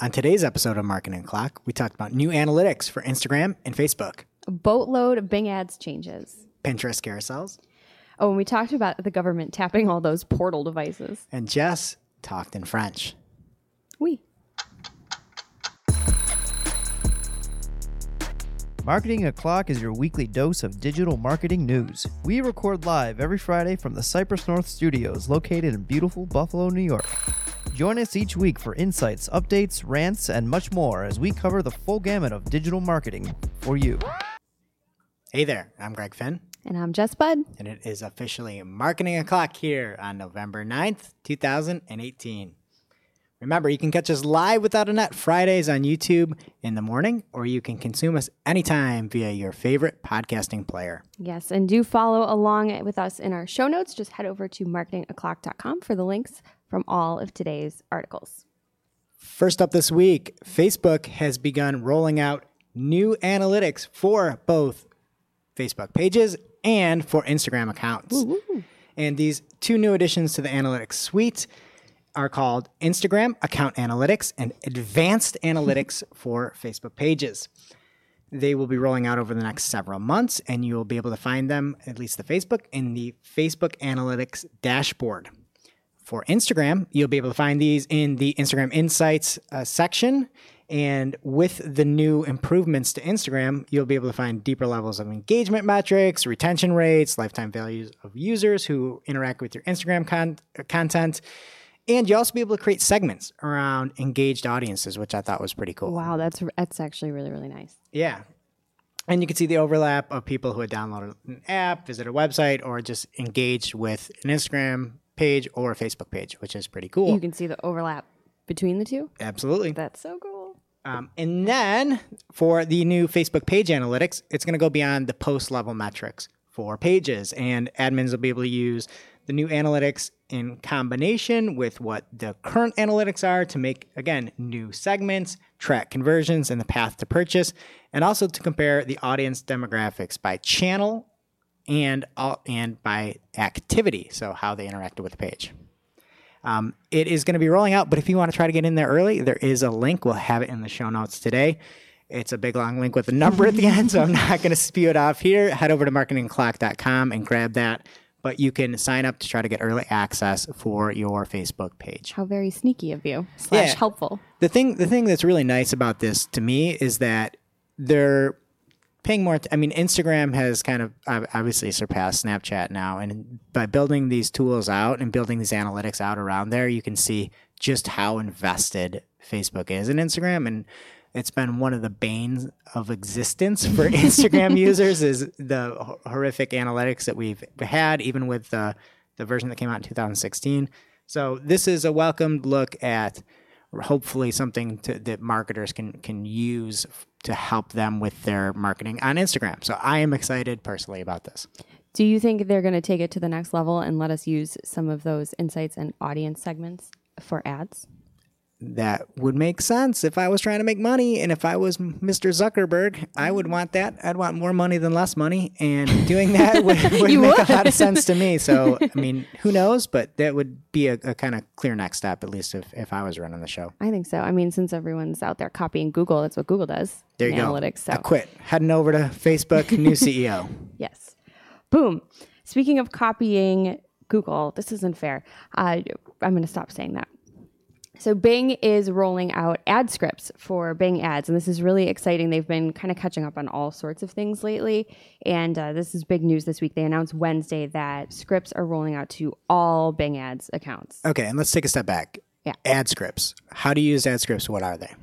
On today's episode of Marketing O'Clock, we talked about new analytics for Instagram and Facebook, A boatload of Bing ads changes. Pinterest carousels, Oh, and we talked about the government tapping all those portal devices. and Jess talked in French. We. Marketing O'Clock is your weekly dose of digital marketing news. We record live every Friday from the Cypress North Studios located in beautiful Buffalo, New York. Join us each week for insights, updates, rants, and much more as we cover the full gamut of digital marketing for you. Hey there, I'm Greg Finn, And I'm Jess Budde. and it is officially Marketing O'Clock here on November 9th, 2018. Remember, you can catch us live without a net Fridays on YouTube in the morning, or you can consume us anytime via your favorite podcasting player. Yes, and do follow along with us in our show notes. Just head over to marketingoclock.com for the links from all of today's articles. First up this week, Facebook has begun rolling out new analytics for both Facebook pages and for Instagram accounts. And these two new additions to the analytics suite are called Instagram Account Analytics and Advanced Analytics for Facebook pages. They will be rolling out over the next several months, and you will be able to find them, at least the Facebook, in the Facebook Analytics dashboard. For Instagram, you'll be able to find these in the Instagram Insights uh, section. And with the new improvements to Instagram, you'll be able to find deeper levels of engagement metrics, retention rates, lifetime values of users who interact with your Instagram con- uh, content. And you'll also be able to create segments around engaged audiences, which I thought was pretty cool. Wow, that's that's actually really really nice. Yeah. And you can see the overlap of people who had downloaded an app, visited a website, or just engaged with an Instagram page or a Facebook page, which is pretty cool. You can see the overlap between the two. Absolutely. That's so cool. Um, and then for the new Facebook page analytics, it's going to go beyond the post level metrics for pages. And admins will be able to use the new analytics in combination with what the current analytics are to make, again, new segments, track conversions, and the path to purchase, and also to compare the audience demographics by channel and, all, and by activity. So, how they interacted with the page. Um, it is going to be rolling out, but if you want to try to get in there early, there is a link. We'll have it in the show notes today. It's a big long link with a number at the end, so I'm not going to spew it off here. Head over to marketingoclock.com and grab that. But you can sign up to try to get early access for your Facebook page. How very sneaky of you. Slash Yeah. helpful. The thing, the thing that's really nice about this to me is that they're paying more. I mean, Instagram has kind of obviously surpassed Snapchat now, and by building these tools out and building these analytics out around there, you can see just how invested Facebook is in Instagram, and it's been one of the banes of existence for Instagram users is the horrific analytics that we've had, even with the the version that came out in 2016. So this is a welcomed look at hopefully something to, that marketers can can use to help them with their marketing on Instagram. So I am excited personally about this. Do you think they're going to take it to the next level and let us use some of those insights and audience segments for ads? That would make sense if I was trying to make money and if I was Mr. Zuckerberg, I would want that. I'd want more money than less money, and doing that would, would make a lot of sense to me. So I mean, who knows? But that would be a, a kind of clear next step, at least if, if I was running the show. I think so. I mean, since everyone's out there copying Google, that's what Google does. There you in go. Analytics. So I quit. Heading over to Facebook, new CEO. Yes. Boom. Speaking of copying Google, this isn't fair. Uh, I'm going to stop saying that. So Bing is rolling out ad scripts for Bing ads, and this is really exciting. They've been kind of catching up on all sorts of things lately, and uh, this is big news this week. They announced Wednesday that scripts are rolling out to all Bing ads accounts. Okay, and let's take a step back. Yeah. Ad scripts. How do you use ad scripts? What are they?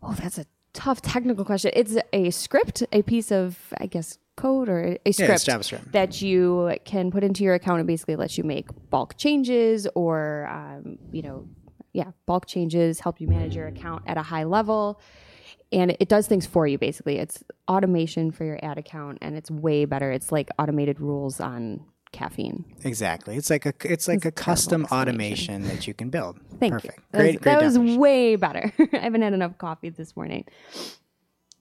Oh, that's a tough technical question. It's a script, a piece of, I guess, code or a script JavaScript. that you can put into your account and basically lets you make bulk changes or, um, you know, yeah, bulk changes, help you manage your account at a high level. And it does things for you basically. It's automation for your ad account and it's way better. It's like automated rules on caffeine. Exactly. It's like a it's like a custom automation that you can build. Thank Perfect. you. That Great. was, great that was way better. I haven't had enough coffee this morning.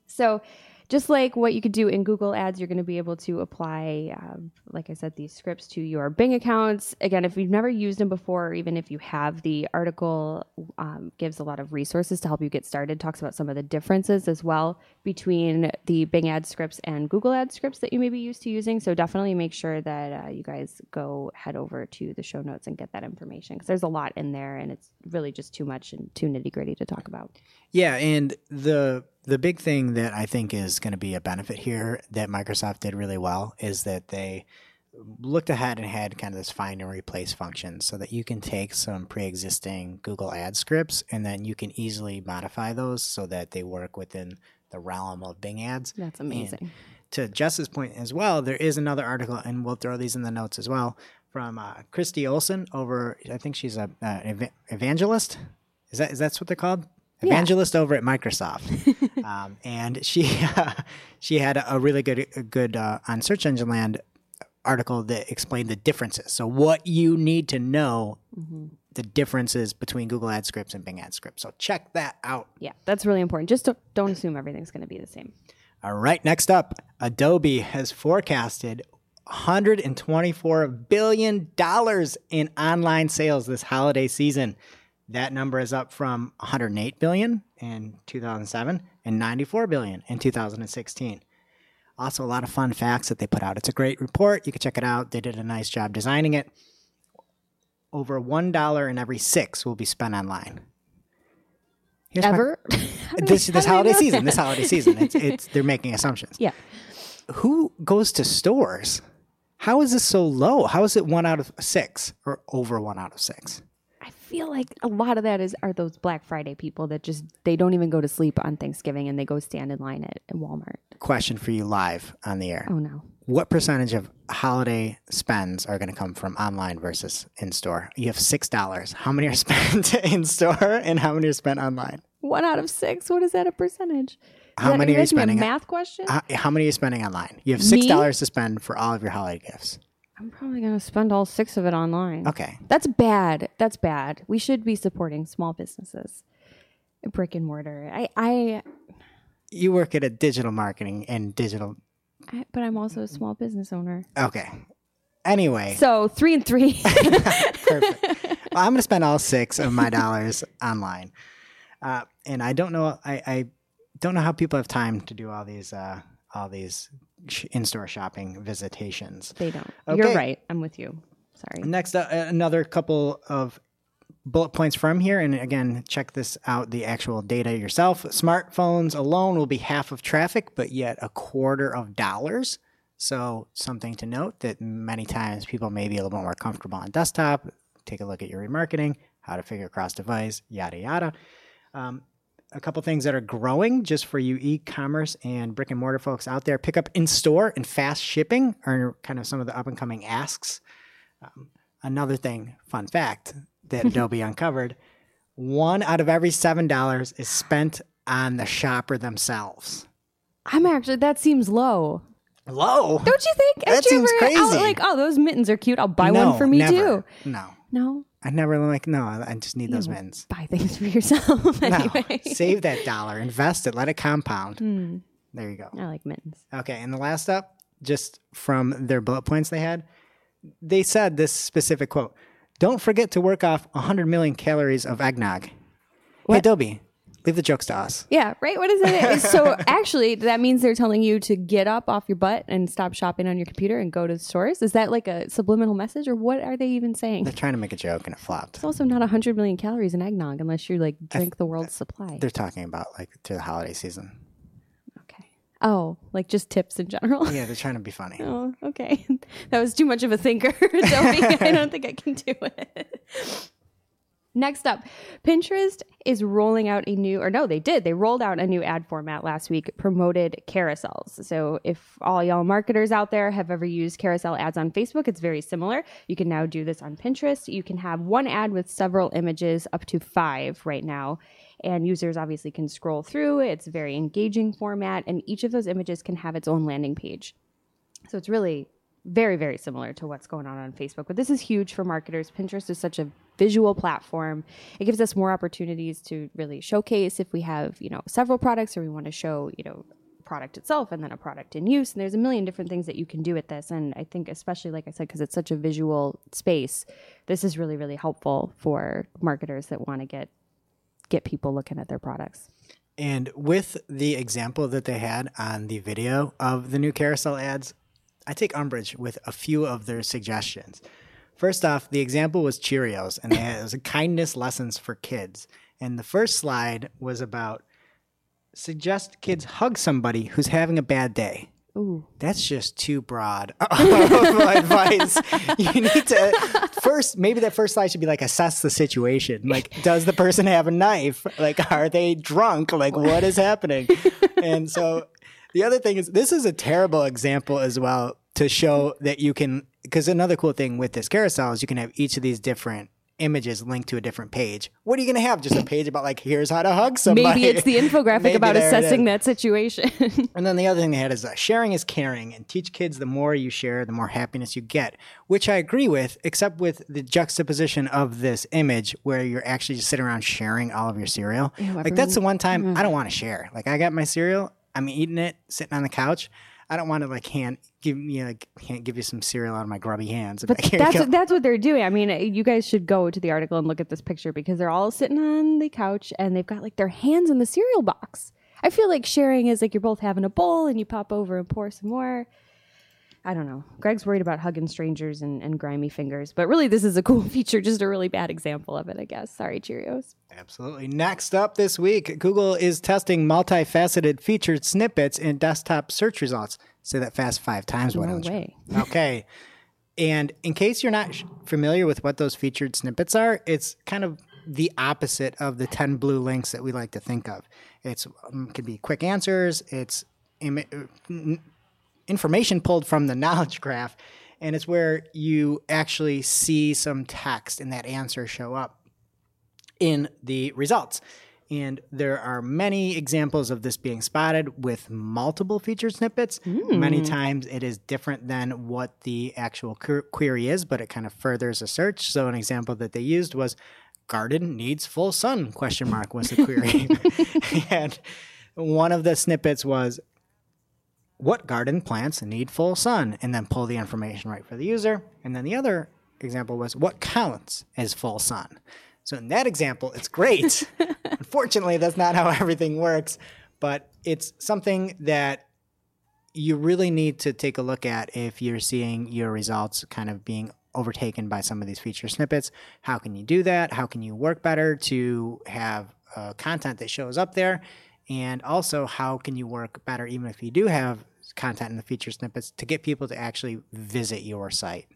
So, just like what you could do in Google Ads, you're going to be able to apply, um, like I said, these scripts to your Bing accounts. Again, if you've never used them before, or even if you have, the article um, gives a lot of resources to help you get started. Talks about some of the differences as well between the Bing ad scripts and Google ad scripts that you may be used to using. So definitely make sure that uh, you guys go head over to the show notes and get that information because there's a lot in there and it's really just too much and too nitty gritty to talk about. Yeah, and the the big thing that I think is going to be a benefit here that Microsoft did really well is that they looked ahead and had kind of this find and replace function so that you can take some pre-existing Google ad scripts and then you can easily modify those so that they work within the realm of Bing ads. That's And amazing. to Jess's point as well, there is another article, and we'll throw these in the notes as well, from uh, Christi Olson over. I think she's a uh, ev- evangelist. Is that is that's what they're called? Yeah. Evangelist over at Microsoft, um, and she she had a really good a good uh, on Search Engine Land article that explained the differences. So what you need to know the differences between Google Ad scripts and Bing Ad scripts. So check that out. Yeah, that's really important. Just don't, don't assume everything's going to be the same. All right, next up, Adobe has forecasted 124 billion dollars in online sales this holiday season. That number is up from 108 billion in 2007 and 94 billion in 2016. Also, a lot of fun facts that they put out. It's a great report. You can check it out. They did a nice job designing it. Over one dollar in every six will be spent online. Here's my- Ever? this this holiday season. This holiday season. It's, it's they're making assumptions. yeah. Who goes to stores? How is this so low? How is it one out of six or over one out of six? I feel like a lot of that is are those Black Friday people that just they don't even go to sleep on Thanksgiving and they go stand in line at, at Walmart. Question for you live on the air. Oh no. What percentage of holiday spends are going to come from online versus in store? You have six dollars. How many are spent in store and how many are spent online? One out of six. What is that a percentage? Is How many are you spending? A math question? How, how many are you spending online? You have six dollars to spend for all of your holiday gifts. I'm probably gonna spend all six of it online. Okay. That's bad. That's bad. We should be supporting small businesses, brick and mortar. I, I, You work at a digital marketing and digital. I but I'm also a small business owner. Okay. Anyway. So three and three. Perfect. well, I'm going to spend all six of my dollars online, uh, and I don't know. I, I don't know how people have time to do all these uh, all these sh- in-store shopping visitations. they don't. Okay. You're right. I'm with you. Sorry. Next, uh, another couple of bullet points from here, and again, check this out the actual data yourself. Smartphones alone will be half of traffic, but yet a quarter of dollars. So, something to note that many times people may be a little bit more comfortable on desktop. Take a look at your remarketing, how to figure cross device, yada, yada. Um, a couple things that are growing just for you e-commerce and brick and mortar folks out there pick up in store and fast shipping are kind of some of the up and coming asks um, another thing, fun fact that Adobe uncovered: one out of every seven dollars is spent on the shopper themselves. I'm actually. That seems low. Low. Don't you think? That you seems out crazy. like, oh, those mittens are cute. I'll buy no, one for me never. too. No, No, I never like. No, I just need those mittens. buy things for yourself No, save that dollar, invest it, let it compound. Hmm. There you go. I like mittens. Okay, and the last up, just from their bullet points they had, they said this specific quote: "Don't forget to work off 100 million calories of eggnog." Hey, What? Leave the jokes to us. Yeah, right. What is it? so actually, that means they're telling you to get up off your butt and stop shopping on your computer and go to the stores. Is that like a subliminal message, or what are they even saying? They're trying to make a joke and it flopped. It's also not 100 million calories in eggnog unless you like drink the world's supply. They're talking about like through the holiday season. Okay. Oh, like just tips in general. Yeah, they're trying to be funny. Oh, okay. That was too much of a thinker, Toby. I don't think I can do it. Next up, Pinterest is rolling out a new, or no, they did. They rolled out a new ad format last week, promoted carousels. So, if all y'all marketers out there have ever used carousel ads on Facebook, it's very similar. You can now do this on Pinterest. You can have one ad with several images, up to five right now. And users obviously can scroll through. It's a very engaging format, and each of those images can have its own landing page. So it's really very, very similar to what's going on on Facebook. But this is huge for marketers. Pinterest is such a visual platform. It gives us more opportunities to really showcase if we have, you know, several products or we want to show, you know, product itself and then a product in use. And there's a million different things that you can do with this. And I think, especially like I said, because it's such a visual space, this is really, really helpful for marketers that want to get get people looking at their products. And with the example that they had on the video of the new carousel ads, I take umbrage with a few of their suggestions. First off, the example was Cheerios, and they had, it was a kindness lessons for kids. And the first slide was about suggest kids hug somebody who's having a bad day. Ooh. That's just too broad of advice. You need to first, maybe that first slide should be like assess the situation. Like, does the person have a knife? Like, are they drunk? Like, what is happening? And so the other thing is, this is a terrible example as well to show that you can, because another cool thing with this carousel is you can have each of these different images linked to a different page. What are you going to have? Just a page about like, here's how to hug somebody. Maybe it's the infographic Maybe about assessing that situation. And then the other thing they had is uh, sharing is caring, and teach kids the more you share, the more happiness you get, which I agree with, except with the juxtaposition of this image where you're actually just sitting around sharing all of your cereal. like that's the one time I don't want to share. Like I got my cereal, I'm eating it, sitting on the couch. I don't want to like hand give me like hand, give you some cereal out of my grubby hands. But Like, that's what, that's what they're doing. I mean, you guys should go to the article and look at this picture because they're all sitting on the couch and they've got like their hands in the cereal box. I feel like sharing is like you're both having a bowl and you pop over and pour some more. I don't know. Greg's worried about hugging strangers and, and grimy fingers, but really, this is a cool feature. Just a really bad example of it, I guess. Sorry, Cheerios. Absolutely. Next up this week, Google is testing multifaceted featured snippets in desktop search results. Say that fast five times. No way. Okay. And in case you're not familiar with what those featured snippets are, it's kind of the opposite of the 10 blue links that we like to think of. It's um, could be quick answers, it's Im- uh, information pulled from the knowledge graph, and it's where you actually see some text and that answer show up in the results. And there are many examples of this being spotted with multiple featured snippets. Many hmm. times it is different than what the actual que- query is, but it kind of furthers a search. So an example that they used was garden needs full sun question mark was the query. and one of the snippets was what garden plants need full sun and then pull the information right for the user. And then the other example was what counts as full sun. So in that example, it's great. Unfortunately, that's not how everything works, but it's something that you really need to take a look at if you're seeing your results kind of being overtaken by some of these feature snippets. How can you do that? How can you work better to have uh, content that shows up there? And also, how can you work better, even if you do have content in the feature snippets, to get people to actually visit your site?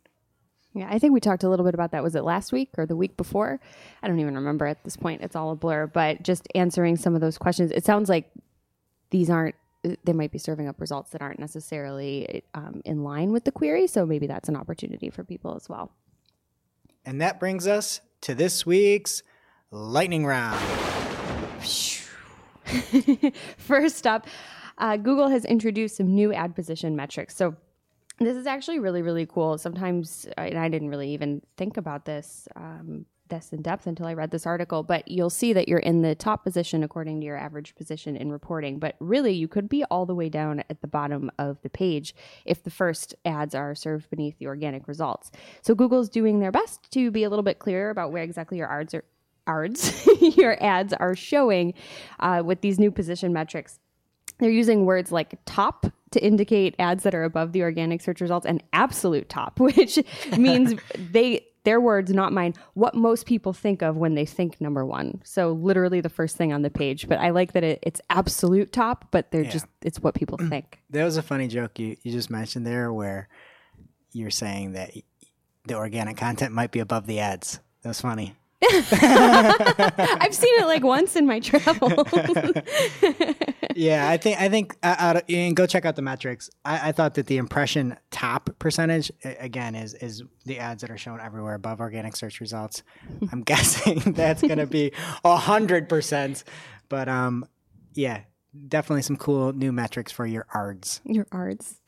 Yeah, I think we talked a little bit about that. Was it last week or the week before? I don't even remember at this point. It's all a blur. But just answering some of those questions, it sounds like these aren't. They might be serving up results that aren't necessarily um, in line with the query. So maybe that's an opportunity for people as well. And that brings us to this week's lightning round. First up, uh, Google has introduced some new ad position metrics. So this is actually really, really cool. Sometimes, and I didn't really even think about this um, this in depth until I read this article. But you'll see that you're in the top position according to your average position in reporting. But really, you could be all the way down at the bottom of the page if the first ads are served beneath the organic results. So Google's doing their best to be a little bit clearer about where exactly your ads are. Ads, your ads are showing uh, with these new position metrics they're using words like top to indicate ads that are above the organic search results and absolute top which means they their words not mine what most people think of when they think number one so literally the first thing on the page but i like that it, it's absolute top but they're just it's what people think That was a funny joke you, you just mentioned there where you're saying that the organic content might be above the ads. That was funny. i've seen it like once in my travels yeah, I think I think uh, out and go check out the metrics. I, I thought that the impression top percentage again is is the ads that are shown everywhere above organic search results. I'm guessing that's going to be a hundred percent, but um, yeah, definitely some cool new metrics for your ARDs. your ards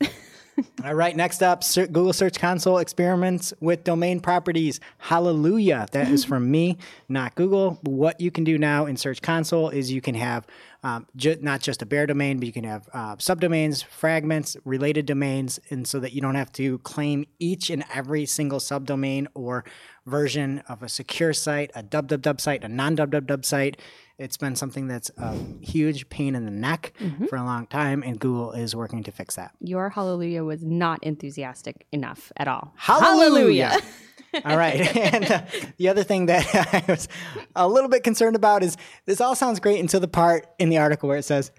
All right, next up, Google Search Console experiments with domain properties. Hallelujah. That is from me, not Google. What you can do now in Search Console is you can have um, ju- not just a bare domain, but you can have uh, subdomains, fragments, related domains, and so that you don't have to claim each and every single subdomain or version of a secure site, a www site, a non www site. It's been something that's a huge pain in the neck for a long time, and Google is working to fix that. Your hallelujah was not enthusiastic enough at all. Hallelujah. all right. And uh, the other thing that I was a little bit concerned about is this all sounds great until the part in the article where it says,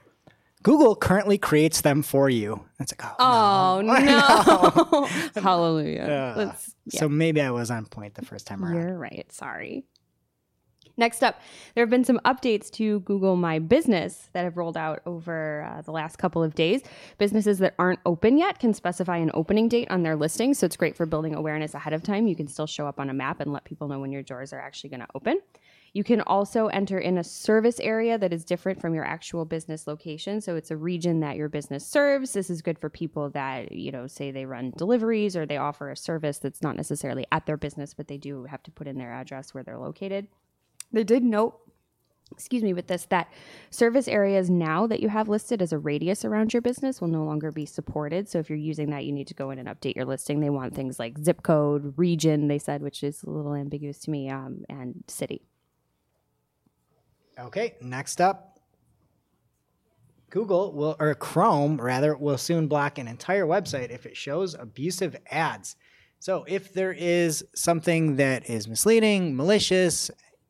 Google currently creates them for you. That's like, oh, Oh no! Hallelujah. no. Let's, So maybe I was on point the first time around. You're right. Sorry. Next up, there have been some updates to Google My Business that have rolled out over uh, the last couple of days. Businesses that aren't open yet can specify an opening date on their listing, so it's great for building awareness ahead of time. You can still show up on a map and let people know when your doors are actually going to open. You can also enter in a service area that is different from your actual business location. So it's a region that your business serves. This is good for people that, you know, say they run deliveries or they offer a service that's not necessarily at their business, but they do have to put in their address where they're located. They did note excuse me, with this, that service areas now that you have listed as a radius around your business will no longer be supported. So if you're using that, you need to go in and update your listing. They want things like zip code, region, they said, which is a little ambiguous to me, um, and city. Okay, next up. Google will, or Chrome rather, will soon block an entire website if it shows abusive ads. So, if there is something that is misleading, malicious,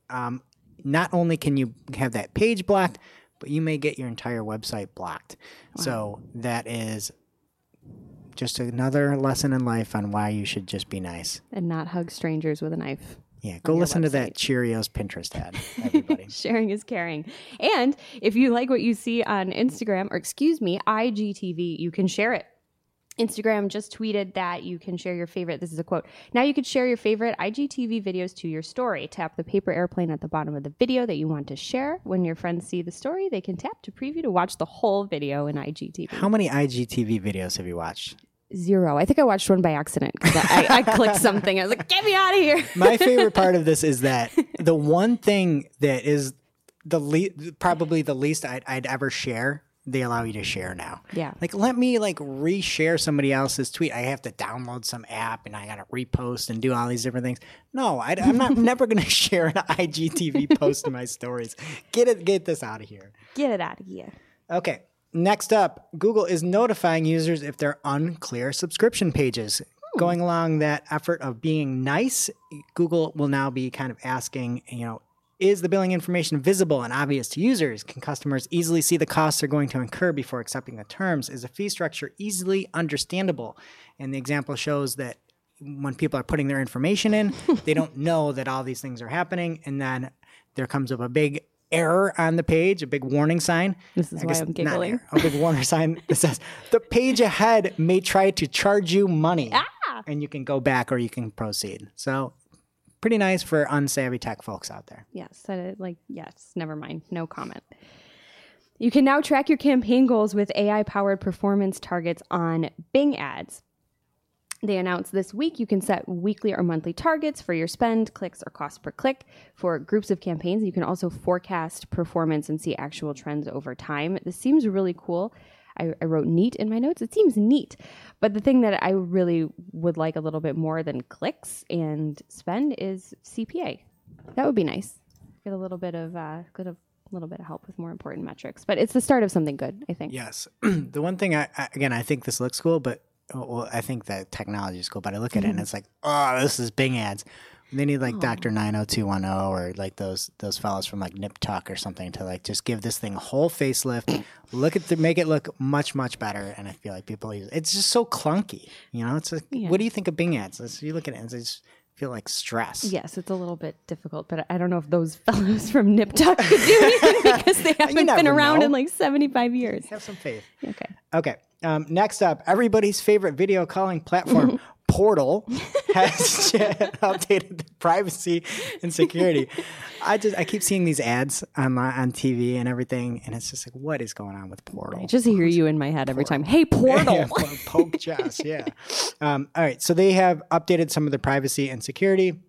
um, not only can you have that page blocked, but you may get your entire website blocked. So, that is just another lesson in life on why you should just be nice. And not hug strangers with a knife. Yeah, go listen to that Cheerios Pinterest ad, everybody. Sharing is caring. And if you like what you see on Instagram, or excuse me, IGTV, you can share it. Instagram just tweeted that you can share your favorite. This is a quote. Now you can share your favorite IGTV videos to your story. Tap the paper airplane at the bottom of the video that you want to share. When your friends see the story, they can tap to preview to watch the whole video in IGTV. How many IGTV videos have you watched? Zero. I think I watched one by accident because I, I, I clicked something. I was like, get me out of here. My favorite part of this is that the one thing that is the le- probably the least I'd, I'd ever share, they allow you to share now. Yeah. Like, let me like reshare somebody else's tweet. I have to download some app and I got to repost and do all these different things. No, I, am not never going to share an IGTV post in my stories. Get it, get this out of here. Get it out of here. Okay. Next up, Google is notifying users if they're unclear subscription pages. Hmm. Going along that effort of being nice, Google will now be kind of asking, you know, is the billing information visible and obvious to users? Can customers easily see the costs they're going to incur before accepting the terms? Is the fee structure easily understandable? And the example shows that when people are putting their information in, they don't know that all these things are happening. And then there comes up a big error on the page, a big warning sign. This is I why I'm giggling. error, a big warning sign that says the page ahead may try to charge you money. Ah! And you can go back or you can proceed. So pretty nice for unsavvy tech folks out there. Yes, that it, like yes, never mind. No comment. You can now track your campaign goals with AI powered performance targets on Bing ads. They announced this week you can set weekly or monthly targets for your spend, clicks, or cost per click for groups of campaigns. You can also forecast performance and see actual trends over time. This seems really cool. I, I wrote neat in my notes. It seems neat. But the thing that I really would like a little bit more than clicks and spend is CPA. That would be nice. Get a little bit of uh, get a little bit of help with more important metrics. But it's the start of something good, I think. Yes. the one thing I, I again I think this looks cool, but well, I think that technology is cool, but I look at it and it's like, oh, this is Bing ads. They need like Doctor Nine Hundred Two One Zero or like those those fellows from like Nip Tuck or something to like just give this thing a whole facelift, look at the make it look much much better. And I feel like people use it's just so clunky. You know, it's like, what do you think of Bing ads? It's- you look at it and it's just feel like stress. Yes, it's a little bit difficult, but I don't know if those fellows from Nip Tuck could do anything because they haven't been around know. in like 75 years. Have some faith. Okay. Okay. Um, next up, everybody's favorite video calling platform, Portal has updated the privacy and security. I just I keep seeing these ads on my, on TV and everything, and it's just like, what is going on with Portal? I just hear you in my head every time. Hey, Portal. yeah, poke Jess. Yeah. Um, all right. So they have updated some of the privacy and security.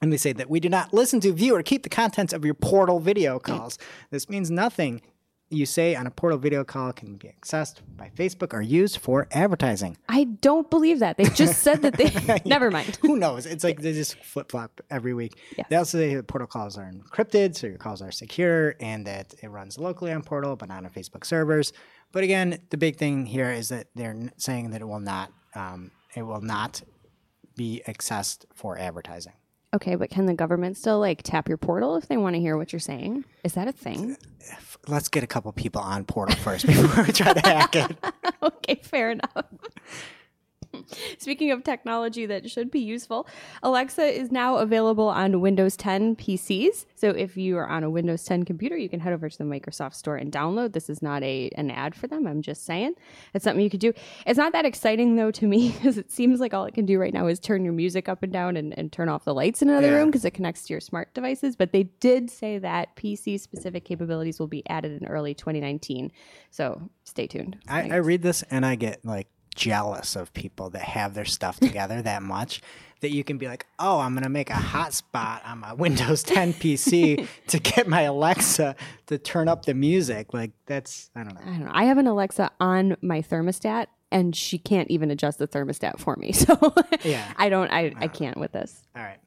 And they say that we do not listen to, view, or keep the contents of your portal video calls. This means nothing you say on a portal video call can be accessed by Facebook or used for advertising. I don't believe that. They just said that they. Never mind. Who knows? It's like they just flip flop every week. They also say that portal calls are encrypted, so your calls are secure, and that it runs locally on Portal, but not on Facebook servers. But again, the big thing here is that they're saying that it will not, um, it will not be accessed for advertising. Okay, but can the government still like tap your portal if they want to hear what you're saying? Is that a thing? Let's get a couple people on Portal first before we try to hack it. okay, fair enough. Speaking of technology that should be useful, Alexa is now available on Windows 10 PCs. So if you are on a Windows 10 computer, you can head over to the Microsoft Store and download. This is not a an ad for them. I'm just saying it's something you could do. It's not that exciting though to me because it seems like all it can do right now is turn your music up and down and, and turn off the lights in another Yeah. room because it connects to your smart devices. But they did say that PC specific capabilities will be added in early 2019. So stay tuned. I, I read this and I get like jealous of people that have their stuff together that much that you can be like, oh, I'm going to make a hotspot on my Windows 10 PC to get my Alexa to turn up the music. Like, that's, I don't know. I don't know. I have an Alexa on my thermostat and she can't even adjust the thermostat for me. So Yeah. I don't I, I can't with this. All right.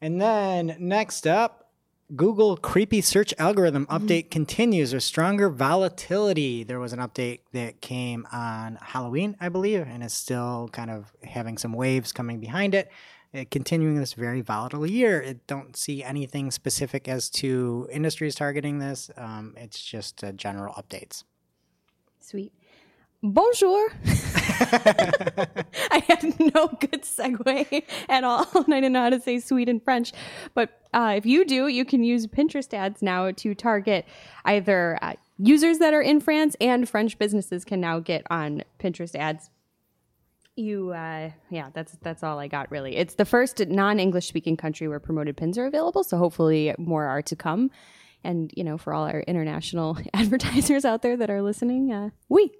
And then next up, Google creepy search algorithm update continues with stronger volatility. There was an update that came on Halloween, I believe, and is still kind of having some waves coming behind it. Uh, continuing this very volatile year. I don't see anything specific as to industries targeting this. Um, it's just uh, general updates. Sweet. Bonjour. I had no good segue at all, and I didn't know how to say sweet in French. But uh, if you do, you can use Pinterest ads now to target either uh, users that are in France and French businesses can now get on Pinterest ads. You, uh, yeah, that's that's all I got really. It's the first non-English speaking country where promoted pins are available, so hopefully more are to come. And you know, for all our international advertisers out there that are listening, uh, we.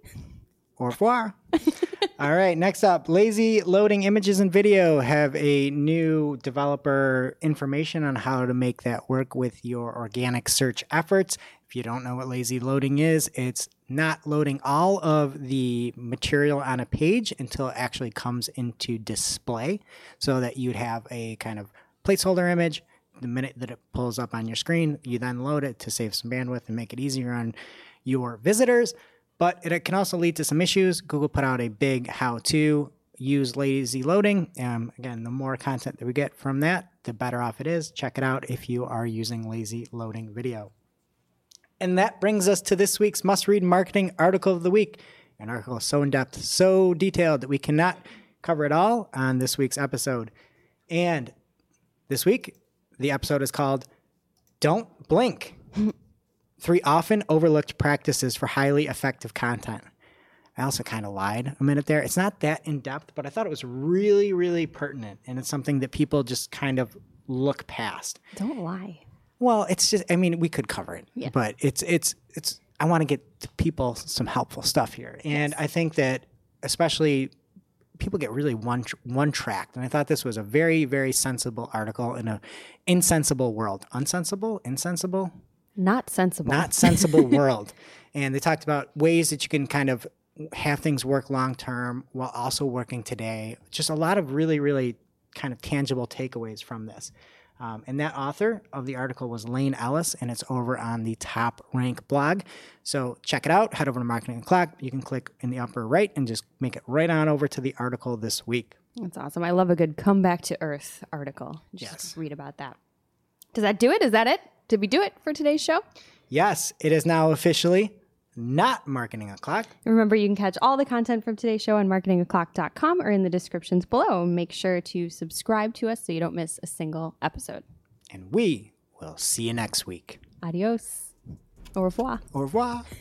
Au revoir. All right, next up, Lazy Loading Images and Video have a new developer information on how to make that work with your organic search efforts. If you don't know what lazy loading is, it's not loading all of the material on a page until it actually comes into display so that you'd have a kind of placeholder image. The minute that it pulls up on your screen, you then load it to save some bandwidth and make it easier on your visitors but it can also lead to some issues. Google put out a big how to use lazy loading. Um, again, the more content that we get from that, the better off it is. Check it out if you are using lazy loading video. And that brings us to this week's must read marketing article of the week. An article so in depth, so detailed that we cannot cover it all on this week's episode. And this week, the episode is called Don't Blink three often overlooked practices for highly effective content. I also kind of lied a minute there. It's not that in depth, but I thought it was really, really pertinent. And it's something that people just kind of look past. Don't lie. Well, it's just, I mean, we could cover it, Yeah. but it's, it's, it's, I want to get people some helpful stuff here. And I think that especially people get really one, one tracked. And I thought this was a very, very sensible article in a insensible world. Unsensible? Insensible? Not sensible. not sensible world. And they talked about ways that you can kind of have things work long term while also working today. Just a lot of really, really kind of tangible takeaways from this. Um, and that author of the article was Lane Ellis, and it's over on the Top Rank blog. So check it out. Head over to Marketing O'Clock. You can click in the upper right and just make it right on over to the article this week. That's awesome. I love a good come back to earth article. Just Yes. read about that. Does that do it? Is that it? Did we do it for today's show? Yes, it is now officially not Marketing O'Clock. Remember, you can catch all the content from today's show on marketingoclock.com or in the descriptions below. Make sure to subscribe to us so you don't miss a single episode. And we will see you next week. Adios. Au revoir. Au revoir.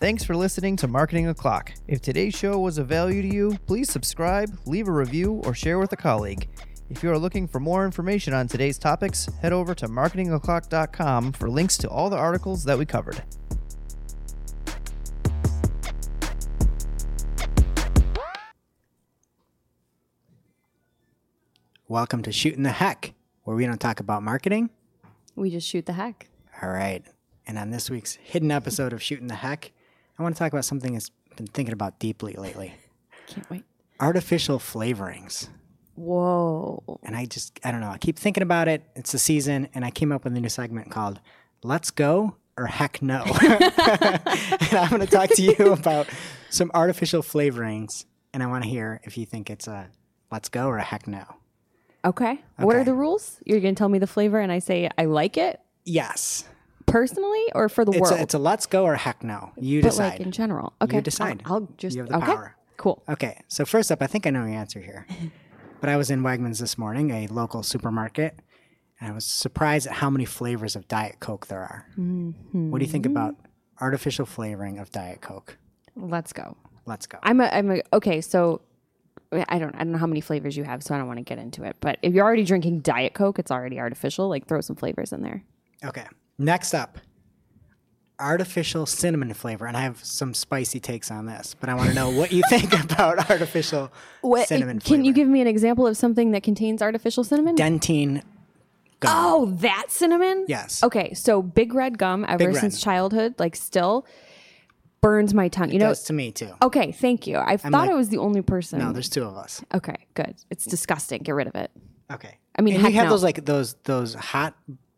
Thanks for listening to Marketing O'Clock. If today's show was of value to you, please subscribe, leave a review, or share with a colleague. If you are looking for more information on today's topics, head over to marketingoclock.com for links to all the articles that we covered. Welcome to Shooting the Heck, where we don't talk about marketing. We just shoot the heck. All right. And on this week's hidden episode of Shooting the Heck, I want to talk about something I've been thinking about deeply lately Can't wait. artificial flavorings. Whoa. And I just, I don't know, I keep thinking about it. It's the season, and I came up with a new segment called Let's Go or Heck No. and I'm going to talk to you about some artificial flavorings, and I want to hear if you think it's a Let's Go or a Heck No. Okay. What are the rules? You're going to tell me the flavor and I say I like it Yes. personally or for the It's world? a, it's a Let's Go or Heck No. You but decide. like in general. Okay. You decide. I'll, I'll just You have the okay. power. Cool. Okay, so first up, I think I know your answer here. but I was in Wegmans this morning, a local supermarket, and I was surprised at how many flavors of Diet Coke there are. What do you think about mm-hmm. artificial flavoring of Diet Coke? Let's go. Let's go. I'm a, I'm a, okay. So I don't, I don't know how many flavors you have, so I don't want to get into it. But if you're already drinking Diet Coke, it's already artificial. Like throw some flavors in there. Okay, next up, artificial cinnamon flavor, and I have some spicy takes on this, but I want to know what you think about artificial eh, cinnamon flavor. Can you give me an example of something that contains artificial cinnamon? Dentyne gum? oh, that cinnamon? Yes. Okay, so big red gum ever Red. since childhood, like still burns my tongue. You know. Does to me too. Okay, thank you. I thought like- I was the only person. No, there's two of us. okay, good. It's disgusting. Get rid of it. Okay. I mean, and heck you have no. those like those those hot.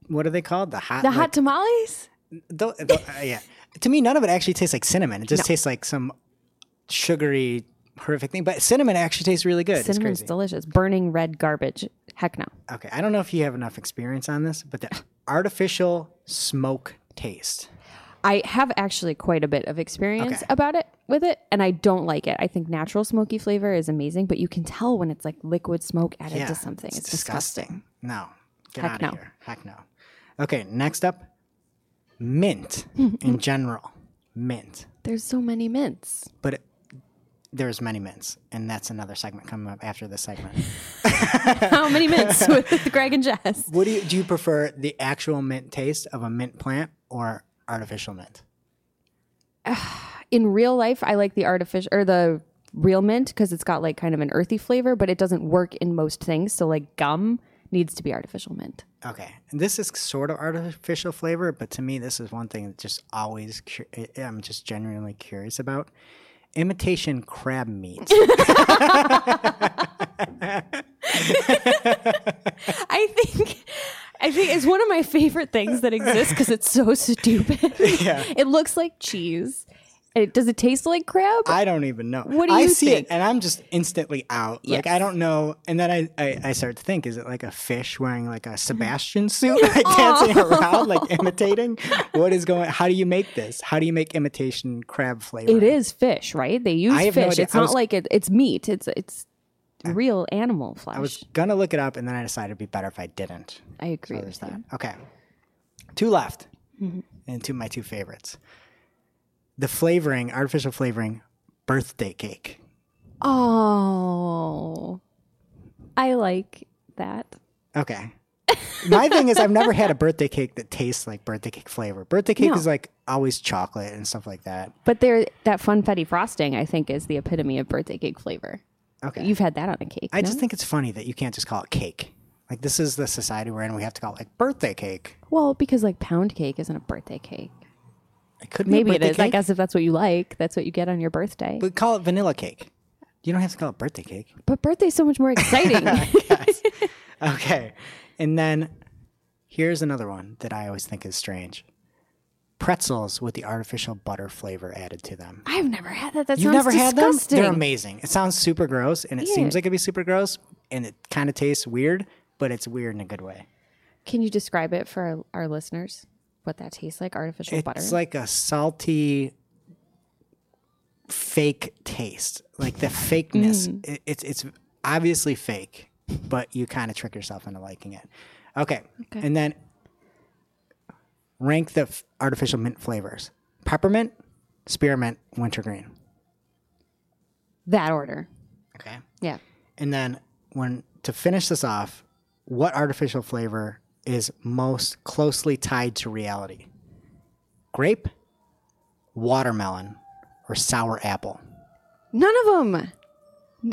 What are they called? The hot. The like, hot tamales? Tho- tho- uh, yeah. To me, none of it actually tastes like cinnamon. It just tastes like some sugary, horrific thing. But cinnamon actually tastes really good. Cinnamon's it's delicious. Burning red garbage. Heck no. okay, I don't know if you have enough experience on this, but the artificial smoke taste. I have actually quite a bit of experience Okay. about it with it, and I don't like it. I think natural smoky flavor is amazing, but you can tell when it's like liquid smoke added Yeah, to something. It's, disgusting. No, get Heck out no. of here. Heck no. Okay, next up, mint in general. Mint, There's so many mints. but it, there's many mints, and that's another segment coming up after this segment. How many mints with Greg and Jess? What do you do? You prefer the actual mint taste of a mint plant or artificial mint? In real life, I like the artificial or the real mint because it's got like kind of an earthy flavor, but it doesn't work in most things. So like gum needs to be artificial mint. Okay, and this is sort of artificial flavor, but to me, this is one thing that just always cu- I'm just genuinely curious about: imitation crab meat. I think I think it's one of my favorite things that exists because it's so stupid. Yeah. It looks like cheese. It, does it taste like crab? I don't even know. What do you I see think? it, and I'm just instantly out. Like I don't know, and then I, I I start to think: is it like a fish wearing like a Sebastian suit, like dancing around, like imitating? What is going? How do you make this? How do you make imitation crab flavor? it is fish, right? They use I no fish. idea. It's I not was- like it, it's meat. It's it's real animal flesh. I was gonna look it up, and then I decided it'd be better if I didn't. I agree There's with that. that. Okay. Two left. Mm-hmm. And two my two favorites. The flavoring, artificial flavoring, birthday cake. Oh, I like that. Okay. My thing is I've never had a birthday cake that tastes like birthday cake flavor. Birthday cake No. is like always chocolate and stuff like that. But there, that funfetti frosting, I think, is the epitome of birthday cake flavor. Okay. You've had that on a cake. I no? just think it's funny that you can't just call it cake. Like this is the society we're in. We have to call it like birthday cake. well, because like pound cake isn't a birthday cake. It could be Maybe it is. I guess if that's what you like, that's what you get on your birthday. But, call it vanilla cake. You don't have to call it birthday cake. But birthday's so much more exciting. Okay. And then here's another one that I always think is strange. Pretzels with the artificial butter flavor added to them. I've never had that. That You've sounds never had them? They're amazing. It sounds super gross and it Yeah. seems like it'd be super gross and it kind of tastes weird, but it's weird in a good way. Can you describe it for our, our listeners? What that tastes like? Artificial It's butter. It's like a salty fake taste. Like the fakeness. Mm. It, it's it's obviously fake, but you kind of trick yourself into liking it. Okay. Okay. And then rank the f- artificial mint flavors. Peppermint, spearmint, wintergreen. That order. Okay. Yeah. And then when to finish this off, what artificial flavor is most closely tied to reality? Grape, watermelon, or sour apple? None of them.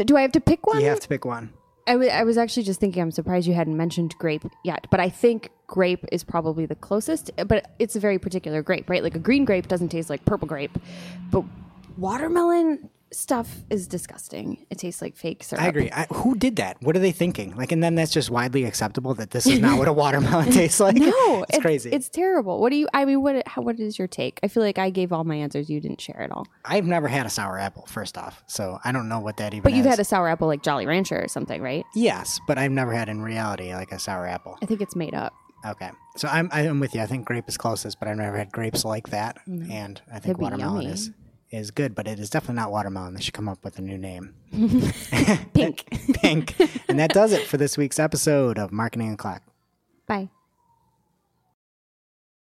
Do I have to pick one? You have to pick one. I, w- I was actually just thinking, I'm surprised you hadn't mentioned grape yet, but I think grape is probably the closest, eh, but it's a very particular grape, right? Like a green grape doesn't taste like purple grape, but watermelon stuff is disgusting. It tastes like fake syrup. I agree. I, who did that? What are they thinking? Like, and then that's just widely acceptable that this is not what a watermelon tastes like. No, it's, crazy. It's terrible. What do you? I mean, what? How? What is your take? I feel like I gave all my answers. You didn't share at all. I've never had a sour apple. First off, so I don't know what that even. But you've is. had a sour apple like Jolly Rancher or something, right? yes, but I've never had in reality like a sour apple. I think it's made up. Okay, so I'm I'm with you. I think grape is closest, but I've never had grapes like that, and I think Mm. be watermelon is is good, but it is definitely not watermelon. They should come up with a new name. Pink. Pink. and that does it for this week's episode of Marketing O'Clock. Bye.